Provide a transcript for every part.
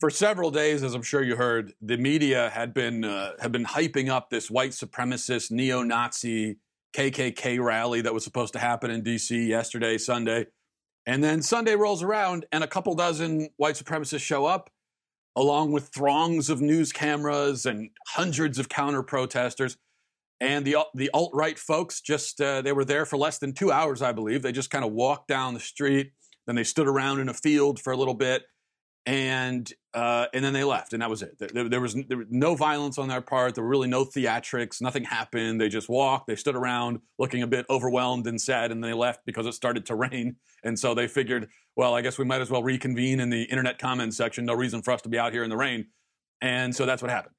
For several days, as I'm sure you heard, the media had been uh, had been hyping up this white supremacist, neo-Nazi KKK rally that was supposed to happen in D.C. yesterday, Sunday, and then Sunday rolls around, and a couple dozen white supremacists show up, along with throngs of news cameras and hundreds of counter protesters. And the the alt right folks just uh, they were there for less than two hours, I believe. They just kind of walked down the street, then they stood around in a field for a little bit, and uh, and then they left, and that was it. There, there, was, there, was, no violence on their part. There were really no theatrics. Nothing happened. They just walked. They stood around, looking a bit overwhelmed and sad, and they left because it started to rain. And so they figured, well, I guess we might as well reconvene in the internet comments section. No reason for us to be out here in the rain. And so that's what happened.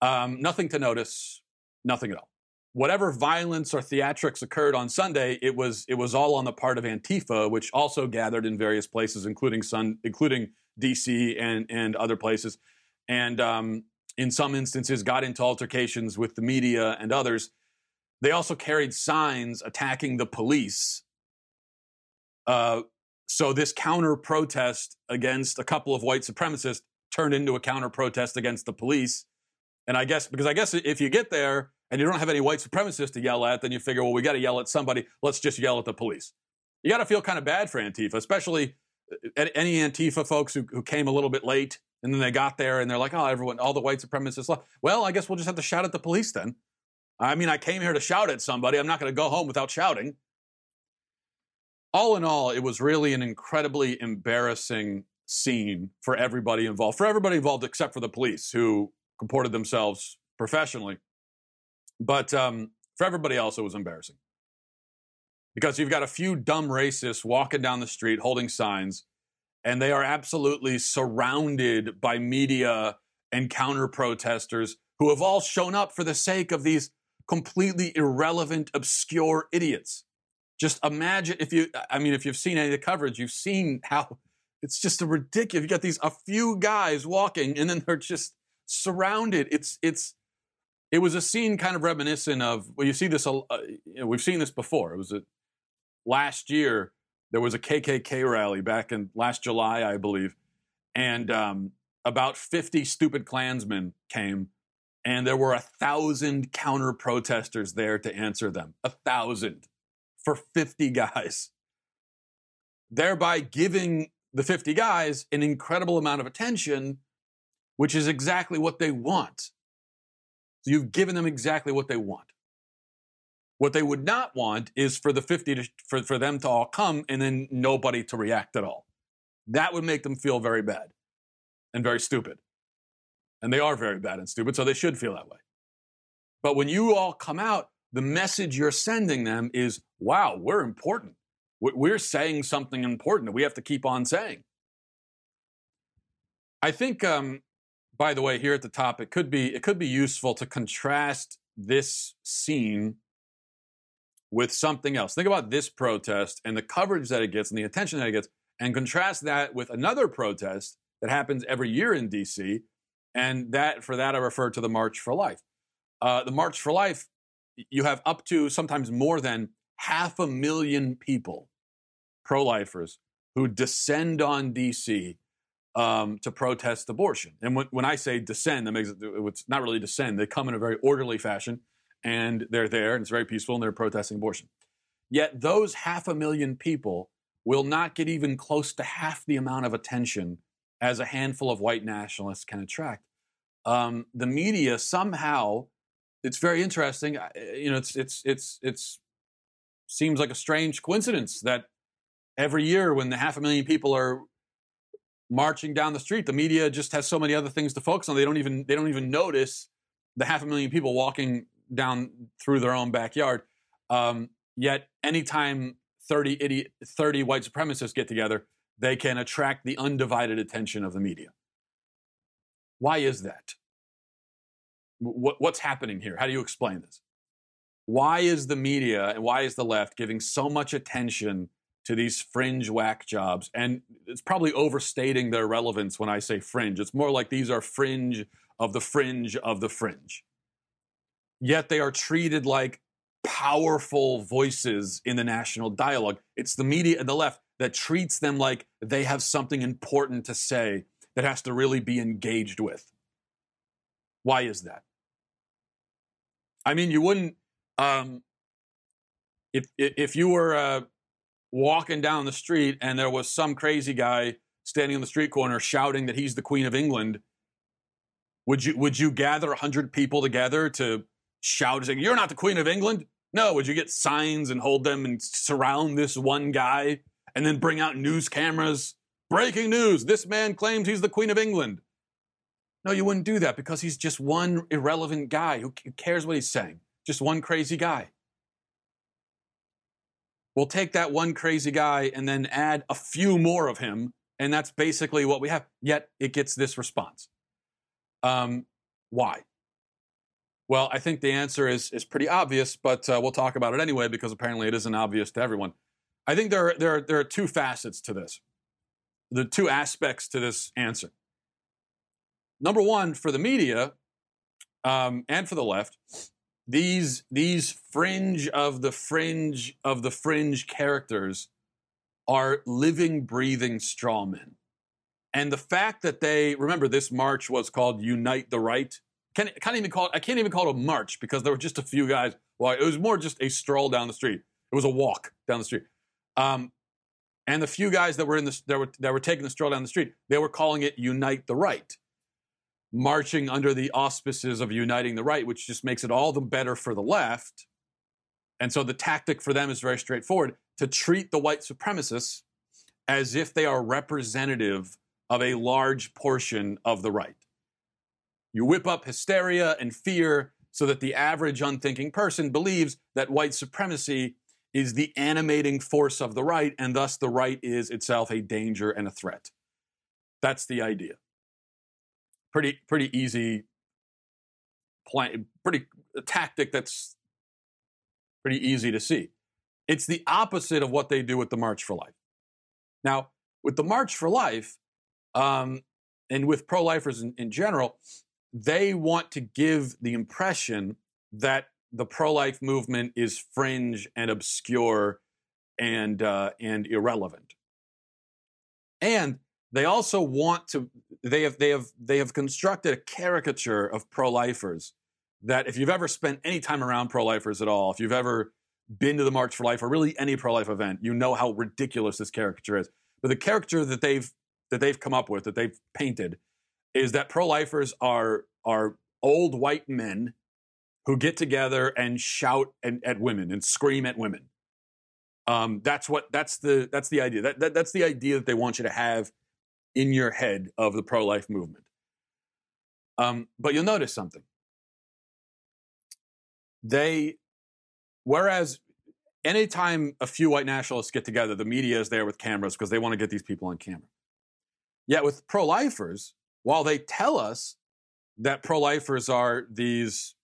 Um, nothing to notice. Nothing at all. Whatever violence or theatrics occurred on Sunday, it was it was all on the part of Antifa, which also gathered in various places, including Sun, including D.C. and and other places, and um, in some instances got into altercations with the media and others. They also carried signs attacking the police. Uh, so this counter protest against a couple of white supremacists turned into a counter protest against the police. And I guess because I guess if you get there and you don't have any white supremacists to yell at, then you figure, well, we got to yell at somebody. Let's just yell at the police. You got to feel kind of bad for Antifa, especially uh, any Antifa folks who, who came a little bit late and then they got there and they're like, oh, everyone, all the white supremacists left. Well, I guess we'll just have to shout at the police then. I mean, I came here to shout at somebody. I'm not going to go home without shouting. All in all, it was really an incredibly embarrassing scene for everybody involved, for everybody involved except for the police who comported themselves professionally. But um, for everybody else, it was embarrassing because you've got a few dumb racists walking down the street holding signs, and they are absolutely surrounded by media and counter protesters who have all shown up for the sake of these completely irrelevant, obscure idiots. Just imagine if you, I mean, if you've seen any of the coverage, you've seen how it's just a ridiculous. You got these a few guys walking, and then they're just surrounded. It's it's it was a scene kind of reminiscent of well, you see this. Uh, you know, we've seen this before. It was a last year there was a KKK rally back in last July, I believe, and um, about 50 stupid Klansmen came, and there were a thousand counter protesters there to answer them. A thousand for 50 guys, thereby giving the 50 guys an incredible amount of attention, which is exactly what they want. So you've given them exactly what they want. What they would not want is for the 50 to, for, for them to all come and then nobody to react at all. That would make them feel very bad and very stupid. And they are very bad and stupid, so they should feel that way. But when you all come out, the message you're sending them is wow, we're important. We're saying something important that we have to keep on saying. I think, um, by the way, here at the top, it could be it could be useful to contrast this scene with something else. Think about this protest and the coverage that it gets and the attention that it gets, and contrast that with another protest that happens every year in DC. And that for that I refer to the March for Life. Uh, the March for Life, you have up to sometimes more than half a million people, pro-lifers, who descend on DC um, to protest abortion. And when, when I say descend, that makes it, it's not really descend. They come in a very orderly fashion and they're there and it's very peaceful and they're protesting abortion. Yet those half a million people will not get even close to half the amount of attention as a handful of white nationalists can attract. Um, the media somehow, it's very interesting. You know, it's it's it's it's seems like a strange coincidence that every year when the half a million people are marching down the street, the media just has so many other things to focus on. They don't even they don't even notice the half a million people walking down through their own backyard. Um, yet, anytime 30, idiot, 30 white supremacists get together, they can attract the undivided attention of the media. Why is that? What, what's happening here? How do you explain this? Why is the media and why is the left giving so much attention to these fringe whack jobs? And it's probably overstating their relevance when I say fringe. It's more like these are fringe of the fringe of the fringe yet they are treated like powerful voices in the national dialogue. It's the media and the left that treats them like they have something important to say. that has to really be engaged with. Why is that? I mean, you wouldn't um, if if you were uh, walking down the street and there was some crazy guy standing on the street corner shouting that he's the Queen of England. Would you would you gather hundred people together to shout saying you're not the Queen of England? No. Would you get signs and hold them and surround this one guy and then bring out news cameras? Breaking news: This man claims he's the Queen of England. No, you wouldn't do that because he's just one irrelevant guy. Who cares what he's saying? Just one crazy guy. We'll take that one crazy guy and then add a few more of him, and that's basically what we have. Yet it gets this response. Um, why? Well, I think the answer is is pretty obvious, but uh, we'll talk about it anyway because apparently it isn't obvious to everyone. I think there are, there are, there are two facets to this. Are two aspects to this answer. Number one, for the media um, and for the left, these these fringe of the fringe of the fringe characters are living, breathing straw men. And the fact that they remember this march was called Unite the Right. Can't, can't even call it, I can't even call it a march because there were just a few guys. Well, it was more just a stroll down the street. It was a walk down the street. Um, and the few guys that were in the that were that were taking the stroll down the street, they were calling it Unite the Right marching under the auspices of uniting the right, which just makes it all the better for the left. And so the tactic for them is very straightforward to treat the white supremacists as if they are representative of a large portion of the right. You whip up hysteria and fear so that the average unthinking person believes that white supremacy is the animating force of the right, and thus the right is itself a danger and a threat. That's the idea pretty pretty easy plan, pretty tactic that's pretty easy to see. It's the opposite of what they do with the March for Life. Now, with the March for Life, um, and with pro-lifers in, in general, they want to give the impression that the pro-life movement is fringe and obscure and uh, and irrelevant. And they also want to they have they have they have constructed a caricature of pro-lifers that if you've ever spent any time around pro-lifers at all, if you've ever been to the March for Life or really any pro-life event, you know how ridiculous this caricature is. But the caricature that they've that they've come up with, that they've painted, is that pro-lifers are are old white men who get together and shout at, at women and scream at women. Um, that's what that's the that's the idea. That, that that's the idea that they want you to have in your head of the pro life movement. Um, but you'll notice something. They, whereas anytime a few white nationalists get together, the media is there with cameras because they want to get these people on camera. Yet with pro lifers, while they tell us that pro lifers are these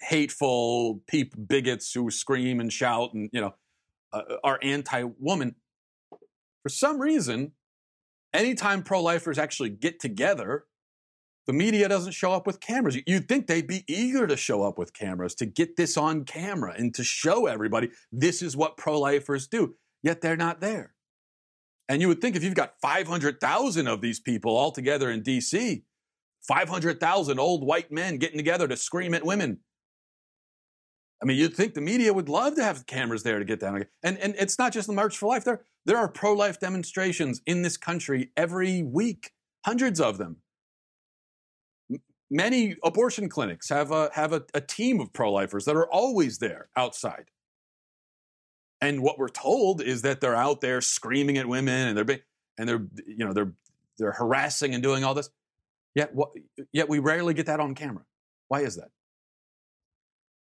hateful peep bigots who scream and shout and you know uh, are anti-woman for some reason anytime pro lifers actually get together, the media doesn't show up with cameras. You'd think they'd be eager to show up with cameras to get this on camera and to show everybody this is what pro lifers do. Yet they're not there. And you would think if you've got 500,000 of these people all together in DC, 500,000 old white men getting together to scream at women. I mean, you'd think the media would love to have cameras there to get down. And, and it's not just the March for Life. There, there are pro life demonstrations in this country every week, hundreds of them. Many abortion clinics have a, have a, a team of pro lifers that are always there outside. And what we're told is that they're out there screaming at women and they're and they're you know they're they're harassing and doing all this. Yet what, yet we rarely get that on camera. Why is that?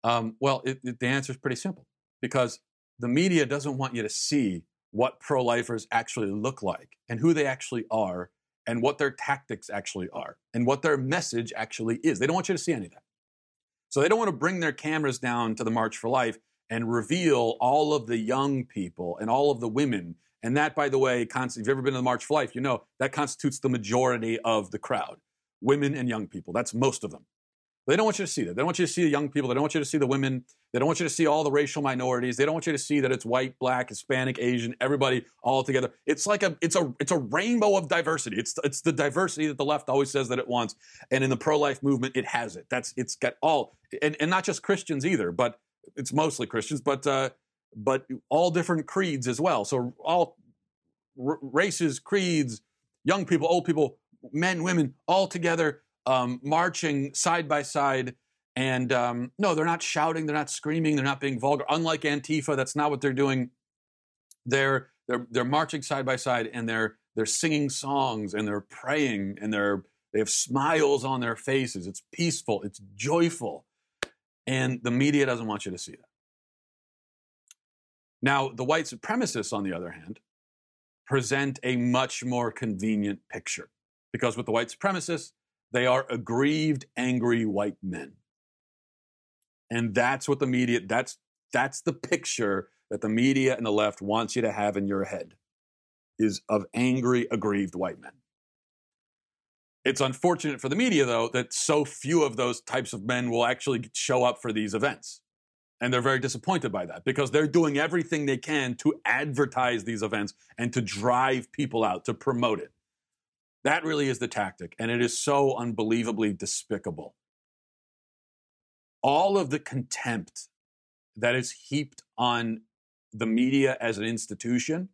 Um, well, it, it, the answer is pretty simple because the media doesn't want you to see what pro lifers actually look like and who they actually are and what their tactics actually are and what their message actually is. They don't want you to see any of that. So they don't want to bring their cameras down to the March for Life and reveal all of the young people and all of the women. And that, by the way, if you've ever been to the March for Life, you know that constitutes the majority of the crowd women and young people. That's most of them. They don't want you to see that. They don't want you to see the young people. They don't want you to see the women. They don't want you to see all the racial minorities. They don't want you to see that it's white, black, Hispanic, Asian, everybody all together. It's like a it's a it's a rainbow of diversity. It's it's the diversity that the left always says that it wants. And in the pro-life movement, it has it. That's it's got all and, and not just Christians either, but it's mostly Christians, but uh, but all different creeds as well. So all r- races, creeds, young people, old people, men, women, all together um, marching side by side. And um, no, they're not shouting, they're not screaming, they're not being vulgar. Unlike Antifa, that's not what they're doing. They're they're they're marching side by side and they're they're singing songs and they're praying and they're they have smiles on their faces. It's peaceful, it's joyful. And the media doesn't want you to see that. Now, the white supremacists, on the other hand, present a much more convenient picture because with the white supremacists, they are aggrieved, angry white men. And that's what the media, that's, that's the picture that the media and the left wants you to have in your head is of angry, aggrieved white men. It's unfortunate for the media, though, that so few of those types of men will actually show up for these events. And they're very disappointed by that because they're doing everything they can to advertise these events and to drive people out, to promote it. That really is the tactic, and it is so unbelievably despicable. All of the contempt that is heaped on the media as an institution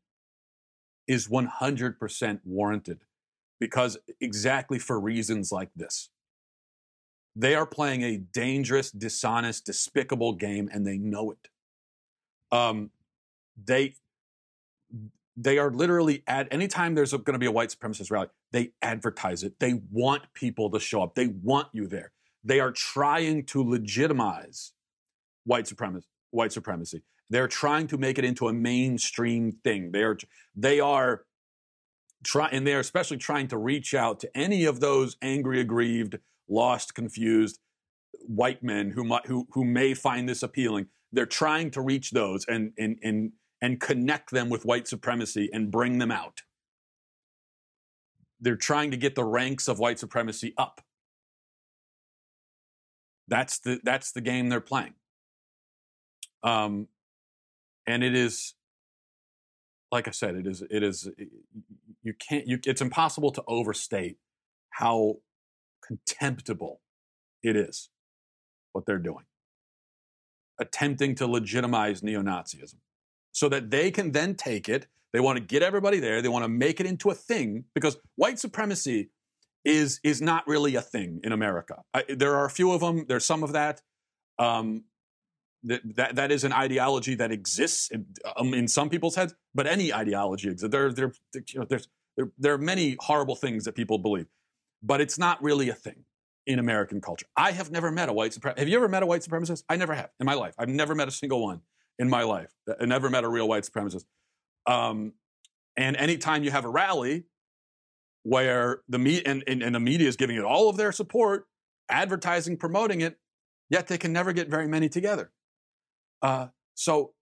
is 100% warranted because exactly for reasons like this. They are playing a dangerous, dishonest, despicable game, and they know it. Um, they they are literally at anytime there's going to be a white supremacist rally, they advertise it. They want people to show up. They want you there. They are trying to legitimize white supremacy. White supremacy. They're trying to make it into a mainstream thing. They are they are trying, and they are especially trying to reach out to any of those angry, aggrieved, lost, confused white men who who who may find this appealing. They're trying to reach those and and and and connect them with white supremacy and bring them out. They're trying to get the ranks of white supremacy up. That's the that's the game they're playing. Um, and it is, like I said, it is it is you can't you it's impossible to overstate how contemptible it is what they're doing, attempting to legitimize neo-Nazism so that they can then take it. They want to get everybody there. They want to make it into a thing because white supremacy is is not really a thing in America. I, there are a few of them. There's some of that. Um, that, that is an ideology that exists in, um, in some people's heads, but any ideology exists. There, there, you know, there's there, there are many horrible things that people believe, but it's not really a thing in American culture. I have never met a white supremacist. Have you ever met a white supremacist? I never have in my life. I've never met a single one in my life. I never met a real white supremacist. Um, and anytime you have a rally where the me- and, and, and the media is giving it all of their support, advertising, promoting it, yet they can never get very many together. Uh, so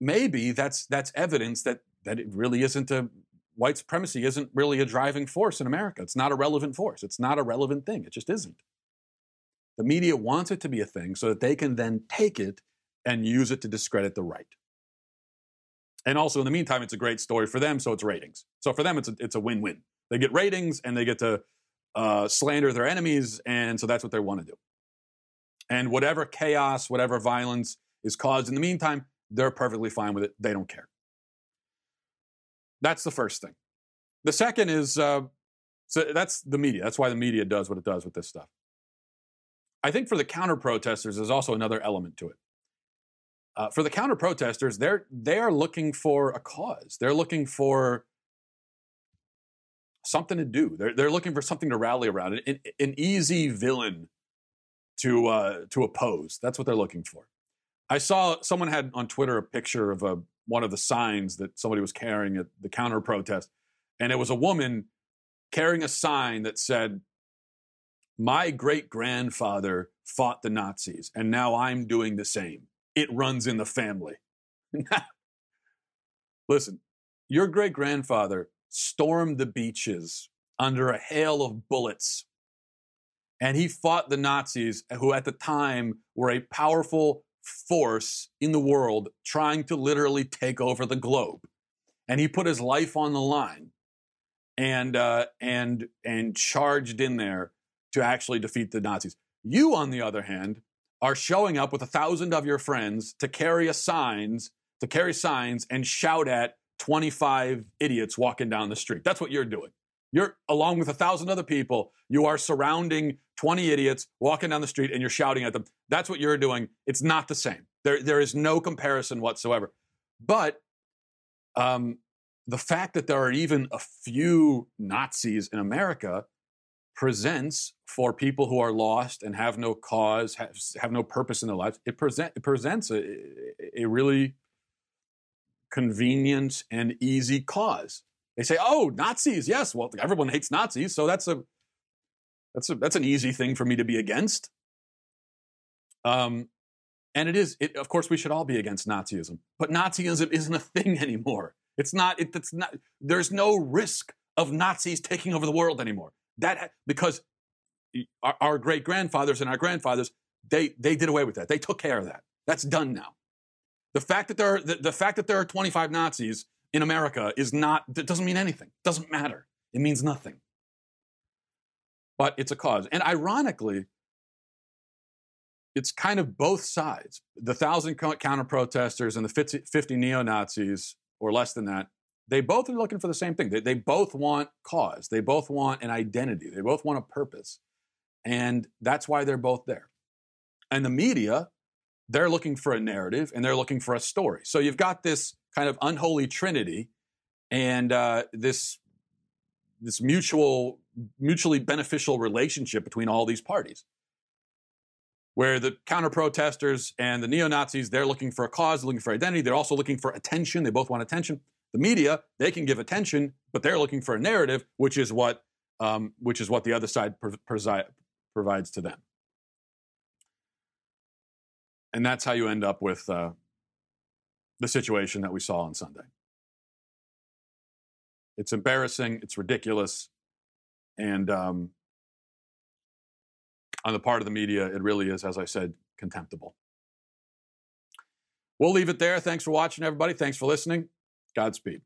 maybe that's that's evidence that that it really isn't a white supremacy isn't really a driving force in America. It's not a relevant force. It's not a relevant thing. It just isn't. The media wants it to be a thing so that they can then take it and use it to discredit the right. And also, in the meantime, it's a great story for them, so it's ratings. So for them, it's a, it's a win win. They get ratings and they get to uh, slander their enemies, and so that's what they want to do. And whatever chaos, whatever violence is caused in the meantime, they're perfectly fine with it. They don't care. That's the first thing. The second is uh, so that's the media. That's why the media does what it does with this stuff. I think for the counter protesters, there's also another element to it. Uh, for the counter protesters, they're they are looking for a cause. They're looking for something to do. They're they're looking for something to rally around. An, an easy villain to uh, to oppose. That's what they're looking for. I saw someone had on Twitter a picture of a one of the signs that somebody was carrying at the counter protest, and it was a woman carrying a sign that said, "My great grandfather fought the Nazis, and now I'm doing the same." It runs in the family. Listen, your great grandfather stormed the beaches under a hail of bullets And he fought the Nazis, who at the time were a powerful force in the world trying to literally take over the globe. And he put his life on the line and, uh, and, and charged in there to actually defeat the Nazis. You, on the other hand, are showing up with a thousand of your friends to carry signs, to carry signs and shout at 25 idiots walking down the street. That's what you're doing. You're along with a thousand other people, you are surrounding 20 idiots walking down the street and you're shouting at them. That's what you're doing. It's not the same. There, there is no comparison whatsoever. But um, the fact that there are even a few Nazis in America presents for people who are lost and have no cause, have, have no purpose in their lives, it, present, it presents a, a really convenient and easy cause. They say, "Oh, Nazis, yes. Well, everyone hates Nazis, so that's a that's a that's an easy thing for me to be against." Um, and it is. It, of course, we should all be against Nazism, but Nazism isn't a thing anymore. It's not. It, it's not. There's no risk of Nazis taking over the world anymore. That uh, because our, our great grandfathers and our grandfathers they they did away with that. They took care of that. That's done now. The fact that there are, the, the fact that there are 25 Nazis in America is not, it doesn't mean anything. It doesn't matter. It means nothing. But it's a cause. And ironically, it's kind of both sides. The thousand counter protesters and the 50, 50 neo Nazis, or less than that, they both are looking for the same thing. They, they both want cause. They both want an identity. They both want a purpose. And that's why they're both there. And the media, they're looking for a narrative and they're looking for a story. So you've got this kind of unholy trinity and uh, this this mutual mutually beneficial relationship between all these parties where the counter protesters and the neo Nazis, they're looking for a cause, looking for identity. They're also looking for attention. They both want attention. The media, they can give attention, but they're looking for a narrative, which is what, um, which is what the other side provides to them. And that's how you end up with uh, the situation that we saw on Sunday. It's embarrassing, it's ridiculous, and um, on the part of the media, it really is, as I said, contemptible. We'll leave it there. Thanks for watching, everybody. Thanks for listening. Godspeed.